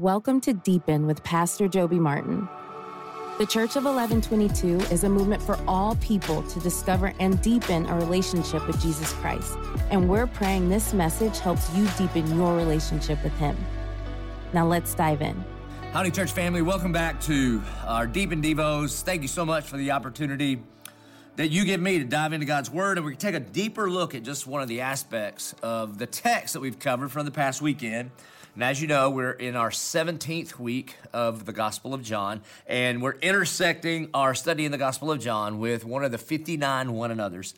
Welcome to Deepen with Pastor Joby Martin. The Church of 1122 is a movement for all people to discover and deepen a relationship with Jesus Christ. And we're praying this message helps you deepen your relationship with Him. Now let's dive in. Howdy, church family. Welcome back to our Deepen Devos. Thank you so much for the opportunity that you give me to dive into God's Word. And we can take a deeper look at just one of the aspects of the text that we've covered from the past weekend. And as you know, we're in our 17th week of the Gospel of John, and we're intersecting our study in the Gospel of John with one of the 59 one another's.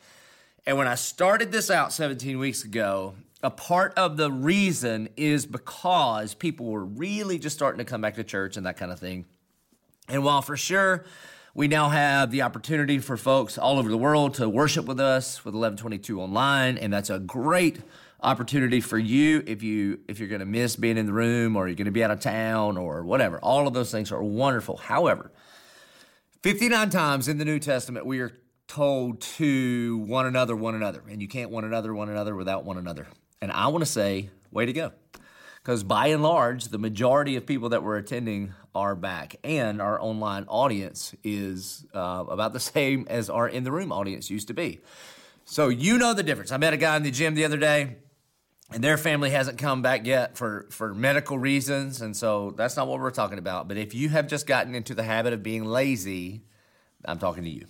And when I started this out 17 weeks ago, a part of the reason is because people were really just starting to come back to church and that kind of thing. And while for sure we now have the opportunity for folks all over the world to worship with us with 1122 online, and that's a great opportunity for you if you if you're going to miss being in the room or you're going to be out of town or whatever. All of those things are wonderful. However, 59 times in the New Testament we are told to one another one another and you can't one another one another without one another. And I want to say way to go. Because by and large, the majority of people that were attending are back, and our online audience is uh, about the same as our in the room audience used to be. So you know the difference. I met a guy in the gym the other day and their family hasn't come back yet for, for medical reasons. And so that's not what we're talking about. But if you have just gotten into the habit of being lazy, I'm talking to you.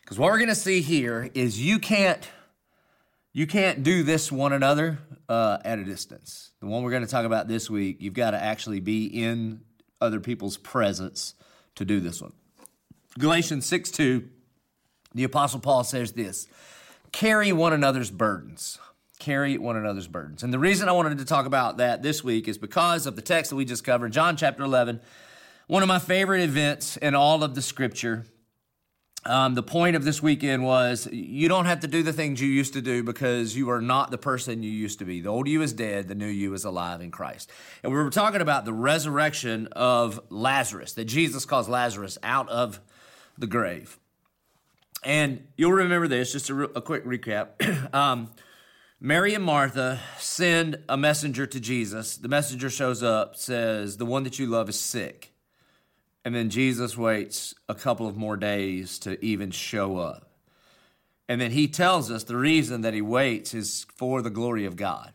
Because what we're going to see here is you can't you can't do this one another uh, at a distance. The one we're going to talk about this week, you've got to actually be in other people's presence to do this one. Galatians 6 2, the Apostle Paul says this carry one another's burdens carry one another's burdens. And the reason I wanted to talk about that this week is because of the text that we just covered, John chapter 11, one of my favorite events in all of the scripture. Um, the point of this weekend was you don't have to do the things you used to do because you are not the person you used to be. The old you is dead, the new you is alive in Christ. And we were talking about the resurrection of Lazarus, that Jesus calls Lazarus out of the grave. And you'll remember this, just a, re- a quick recap. um, Mary and Martha send a messenger to Jesus. The messenger shows up, says, The one that you love is sick. And then Jesus waits a couple of more days to even show up. And then he tells us the reason that he waits is for the glory of God.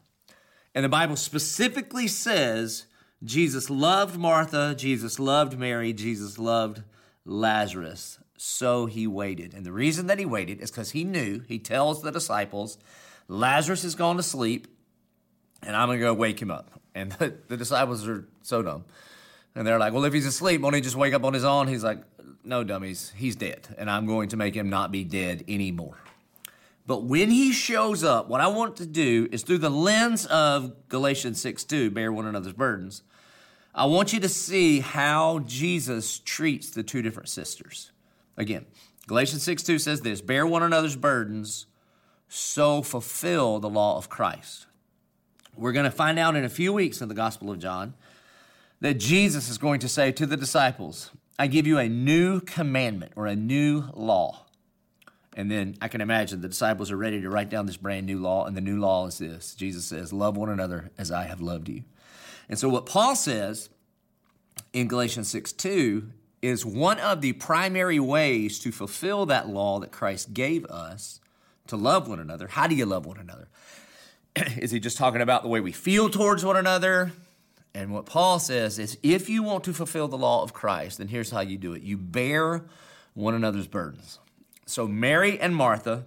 And the Bible specifically says Jesus loved Martha, Jesus loved Mary, Jesus loved Lazarus. So he waited. And the reason that he waited is because he knew, he tells the disciples, Lazarus has gone to sleep, and I'm going to go wake him up. And the, the, disciples are so dumb. And they're like, well, if he's asleep, won't he just wake up on his own? He's like, no, dummies, he's dead. And I'm going to make him not be dead anymore. But when he shows up, what I want to do is through the lens of Galatians 6 2, bear one another's burdens, I want you to see how Jesus treats the two different sisters. Again, Galatians 6 2 says this bear one another's burdens so fulfill the law of Christ. We're going to find out in a few weeks in the Gospel of John that Jesus is going to say to the disciples, I give you a new commandment or a new law. And then I can imagine the disciples are ready to write down this brand new law, and the new law is this Jesus says, Love one another as I have loved you. And so, what Paul says in Galatians 6 2 is one of the primary ways to fulfill that law that Christ gave us to love one another. How do you love one another? is he just talking about the way we feel towards one another? And what Paul says is if you want to fulfill the law of Christ, then here's how you do it you bear one another's burdens. So, Mary and Martha,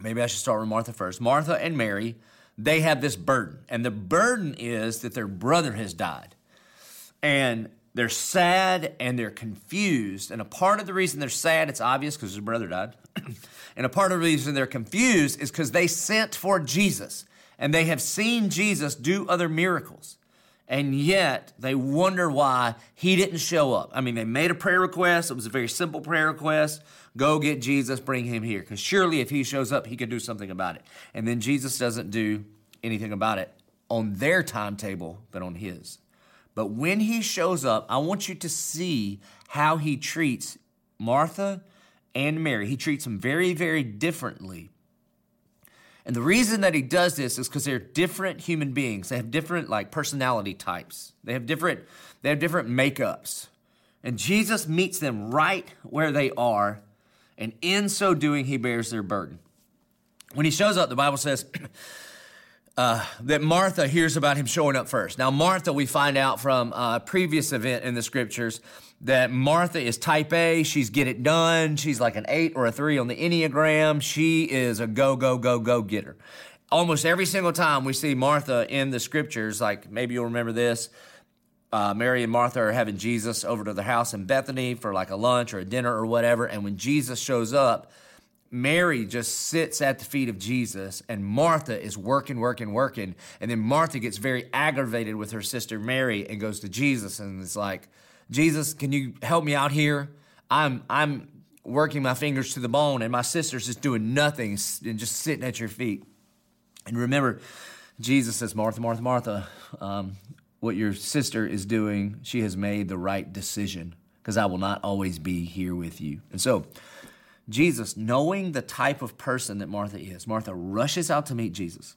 maybe I should start with Martha first. Martha and Mary, they have this burden. And the burden is that their brother has died. And they're sad and they're confused. And a part of the reason they're sad, it's obvious because their brother died. And a part of the reason they're confused is because they sent for Jesus and they have seen Jesus do other miracles. And yet they wonder why he didn't show up. I mean, they made a prayer request. It was a very simple prayer request. Go get Jesus, bring him here. Because surely if he shows up, he could do something about it. And then Jesus doesn't do anything about it on their timetable, but on his. But when he shows up, I want you to see how he treats Martha and Mary. He treats them very, very differently. And the reason that he does this is because they're different human beings. They have different like personality types. They have different they have different makeups. And Jesus meets them right where they are, and in so doing he bears their burden. When he shows up, the Bible says uh, that Martha hears about him showing up first. Now, Martha, we find out from a previous event in the scriptures that Martha is type A. She's get it done. She's like an eight or a three on the Enneagram. She is a go, go, go, go getter. Almost every single time we see Martha in the scriptures, like maybe you'll remember this. Uh, Mary and Martha are having Jesus over to their house in Bethany for like a lunch or a dinner or whatever. And when Jesus shows up, Mary just sits at the feet of Jesus, and Martha is working, working, working. And then Martha gets very aggravated with her sister Mary and goes to Jesus and is like, Jesus, can you help me out here? I'm I'm working my fingers to the bone, and my sister's just doing nothing and just sitting at your feet. And remember, Jesus says, Martha, Martha, Martha, um, what your sister is doing, she has made the right decision because I will not always be here with you. And so, Jesus, knowing the type of person that Martha is, Martha rushes out to meet Jesus.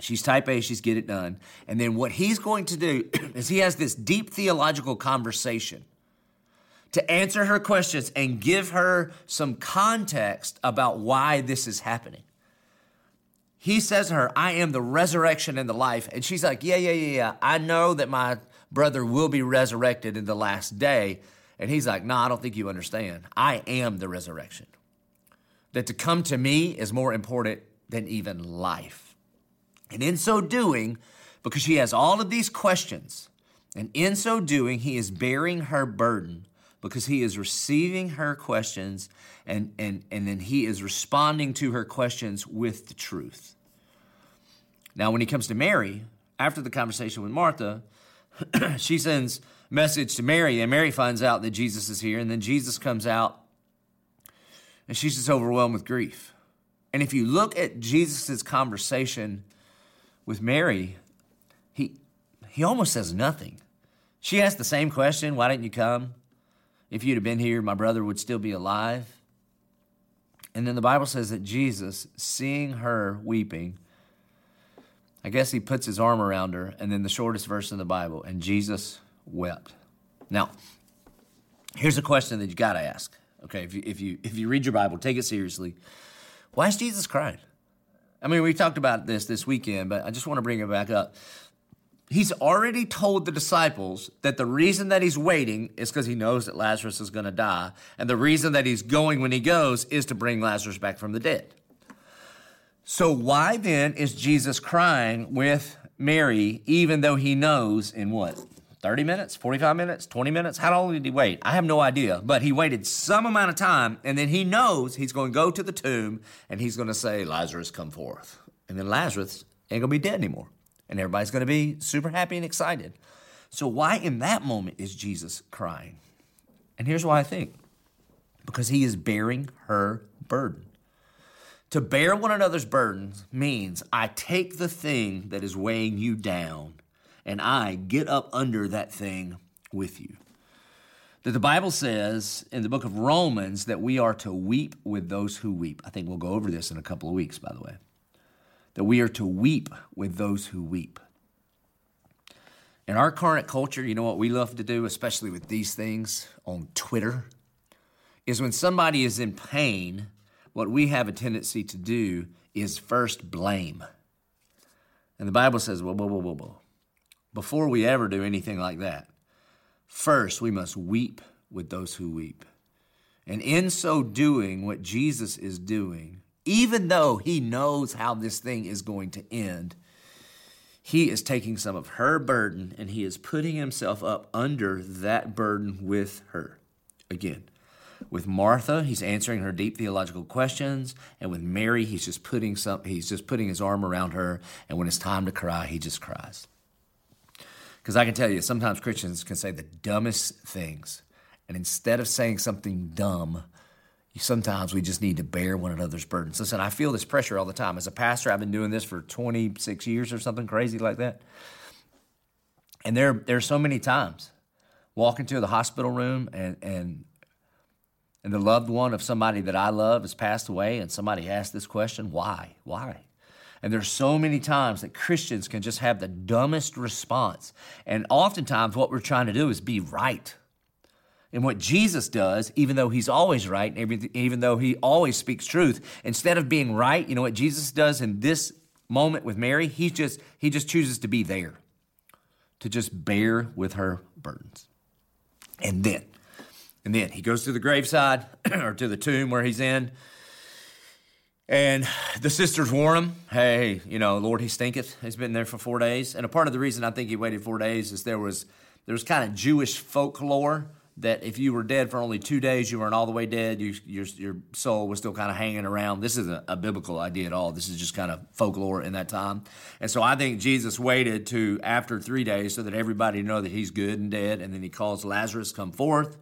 She's type A, she's get it done. And then what he's going to do is he has this deep theological conversation to answer her questions and give her some context about why this is happening. He says to her, I am the resurrection and the life. And she's like, Yeah, yeah, yeah, yeah. I know that my brother will be resurrected in the last day. And he's like, No, nah, I don't think you understand. I am the resurrection. That to come to me is more important than even life. And in so doing, because she has all of these questions, and in so doing, he is bearing her burden because he is receiving her questions and, and, and then he is responding to her questions with the truth. Now, when he comes to Mary, after the conversation with Martha, she sends message to Mary, and Mary finds out that Jesus is here, and then Jesus comes out, and she's just overwhelmed with grief. And if you look at Jesus' conversation with Mary, he, he almost says nothing. She asked the same question Why didn't you come? If you'd have been here, my brother would still be alive. And then the Bible says that Jesus, seeing her weeping, I guess he puts his arm around her, and then the shortest verse in the Bible, and Jesus wept. Now, here's a question that you got to ask. Okay, if you, if you if you read your Bible, take it seriously. Why is Jesus crying? I mean, we talked about this this weekend, but I just want to bring it back up. He's already told the disciples that the reason that he's waiting is because he knows that Lazarus is going to die. And the reason that he's going when he goes is to bring Lazarus back from the dead. So, why then is Jesus crying with Mary, even though he knows in what? 30 minutes, 45 minutes, 20 minutes? How long did he wait? I have no idea. But he waited some amount of time, and then he knows he's going to go to the tomb and he's going to say, Lazarus, come forth. And then Lazarus ain't going to be dead anymore. And everybody's going to be super happy and excited. So, why in that moment is Jesus crying? And here's why I think because he is bearing her burden. To bear one another's burdens means I take the thing that is weighing you down and I get up under that thing with you. That the Bible says in the book of Romans that we are to weep with those who weep. I think we'll go over this in a couple of weeks, by the way. That we are to weep with those who weep. In our current culture, you know what we love to do, especially with these things on Twitter, is when somebody is in pain, what we have a tendency to do is first blame. And the Bible says, whoa, whoa, whoa, whoa, whoa before we ever do anything like that, first we must weep with those who weep. And in so doing, what Jesus is doing, even though he knows how this thing is going to end, he is taking some of her burden and he is putting himself up under that burden with her. Again, with Martha, he's answering her deep theological questions, and with Mary, he's just putting some he's just putting his arm around her, and when it's time to cry, he just cries. Because I can tell you, sometimes Christians can say the dumbest things. And instead of saying something dumb, sometimes we just need to bear one another's burdens. Listen, I feel this pressure all the time. As a pastor, I've been doing this for 26 years or something crazy like that. And there, there are so many times walking to the hospital room and, and, and the loved one of somebody that I love has passed away, and somebody asks this question why? Why? And there's so many times that Christians can just have the dumbest response. And oftentimes, what we're trying to do is be right. And what Jesus does, even though he's always right, even though he always speaks truth, instead of being right, you know what Jesus does in this moment with Mary? He just he just chooses to be there, to just bear with her burdens. And then, and then he goes to the graveside or to the tomb where he's in. And the sisters warn him, hey, you know, Lord, he stinketh. He's been there for four days. And a part of the reason I think he waited four days is there was there was kind of Jewish folklore that if you were dead for only two days, you weren't all the way dead. You, your, your soul was still kind of hanging around. This isn't a biblical idea at all. This is just kind of folklore in that time. And so I think Jesus waited to after three days so that everybody know that he's good and dead. And then he calls Lazarus come forth.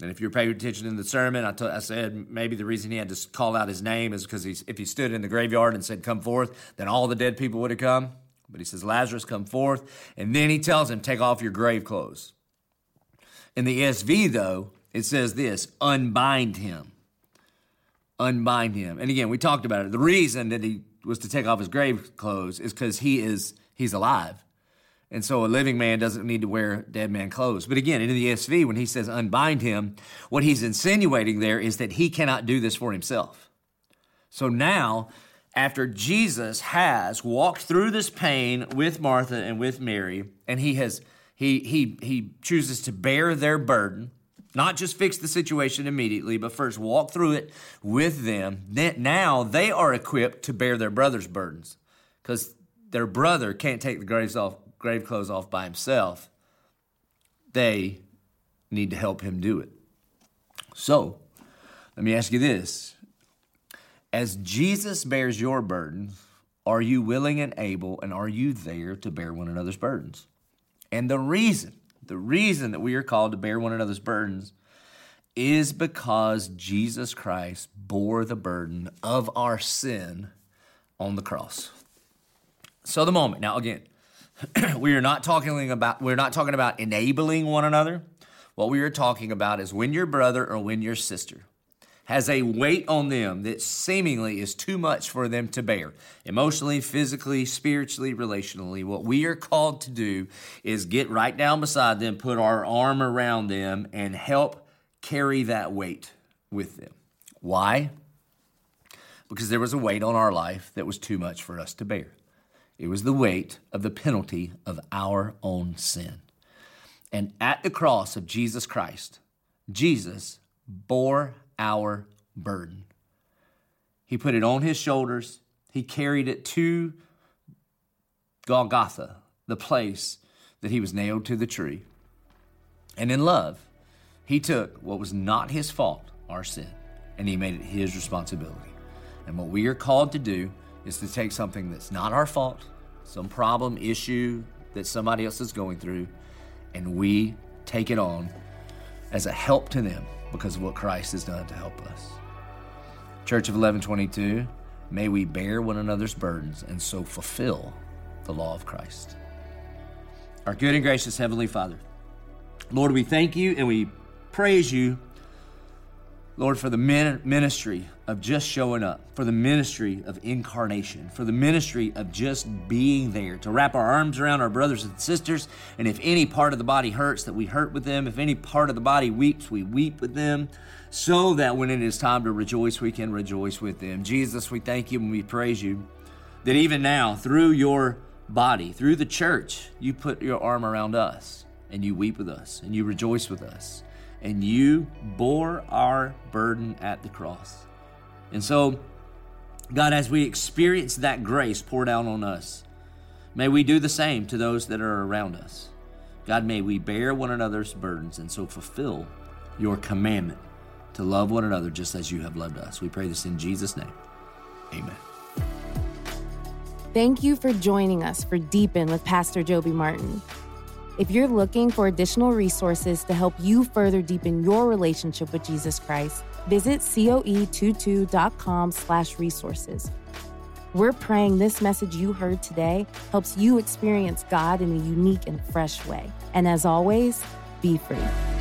And if you're paying attention in the sermon, I, t- I said maybe the reason he had to call out his name is because if he stood in the graveyard and said, Come forth, then all the dead people would have come. But he says, Lazarus, come forth. And then he tells him, Take off your grave clothes. In the ESV, though, it says this unbind him. Unbind him. And again, we talked about it. The reason that he was to take off his grave clothes is because he is he's alive. And so a living man doesn't need to wear dead man clothes. But again, in the ESV, when he says unbind him, what he's insinuating there is that he cannot do this for himself. So now, after Jesus has walked through this pain with Martha and with Mary, and he has he, he, he chooses to bear their burden, not just fix the situation immediately, but first walk through it with them. Now they are equipped to bear their brother's burdens because their brother can't take the graves off, grave clothes off by himself. They need to help him do it. So, let me ask you this. As Jesus bears your burdens, are you willing and able, and are you there to bear one another's burdens? And the reason, the reason that we are called to bear one another's burdens is because Jesus Christ bore the burden of our sin on the cross. So the moment. Now again, we are not talking about we're not talking about enabling one another. What we are talking about is when your brother or when your sister has a weight on them that seemingly is too much for them to bear. Emotionally, physically, spiritually, relationally, what we are called to do is get right down beside them, put our arm around them, and help carry that weight with them. Why? Because there was a weight on our life that was too much for us to bear. It was the weight of the penalty of our own sin. And at the cross of Jesus Christ, Jesus bore our burden. He put it on his shoulders, he carried it to Golgotha, the place that he was nailed to the tree. And in love, he took what was not his fault, our sin, and he made it his responsibility. And what we are called to do is to take something that's not our fault, some problem, issue that somebody else is going through, and we take it on as a help to them because of what Christ has done to help us. Church of 1122, may we bear one another's burdens and so fulfill the law of Christ. Our good and gracious Heavenly Father, Lord, we thank you and we praise you Lord, for the ministry of just showing up, for the ministry of incarnation, for the ministry of just being there, to wrap our arms around our brothers and sisters. And if any part of the body hurts, that we hurt with them. If any part of the body weeps, we weep with them, so that when it is time to rejoice, we can rejoice with them. Jesus, we thank you and we praise you that even now, through your body, through the church, you put your arm around us and you weep with us and you rejoice with us and you bore our burden at the cross. And so, God, as we experience that grace poured out on us, may we do the same to those that are around us. God, may we bear one another's burdens and so fulfill your commandment to love one another just as you have loved us. We pray this in Jesus' name. Amen. Thank you for joining us for Deepen with Pastor Joby Martin. If you're looking for additional resources to help you further deepen your relationship with Jesus Christ, visit coe22.com slash resources. We're praying this message you heard today helps you experience God in a unique and fresh way. And as always, be free.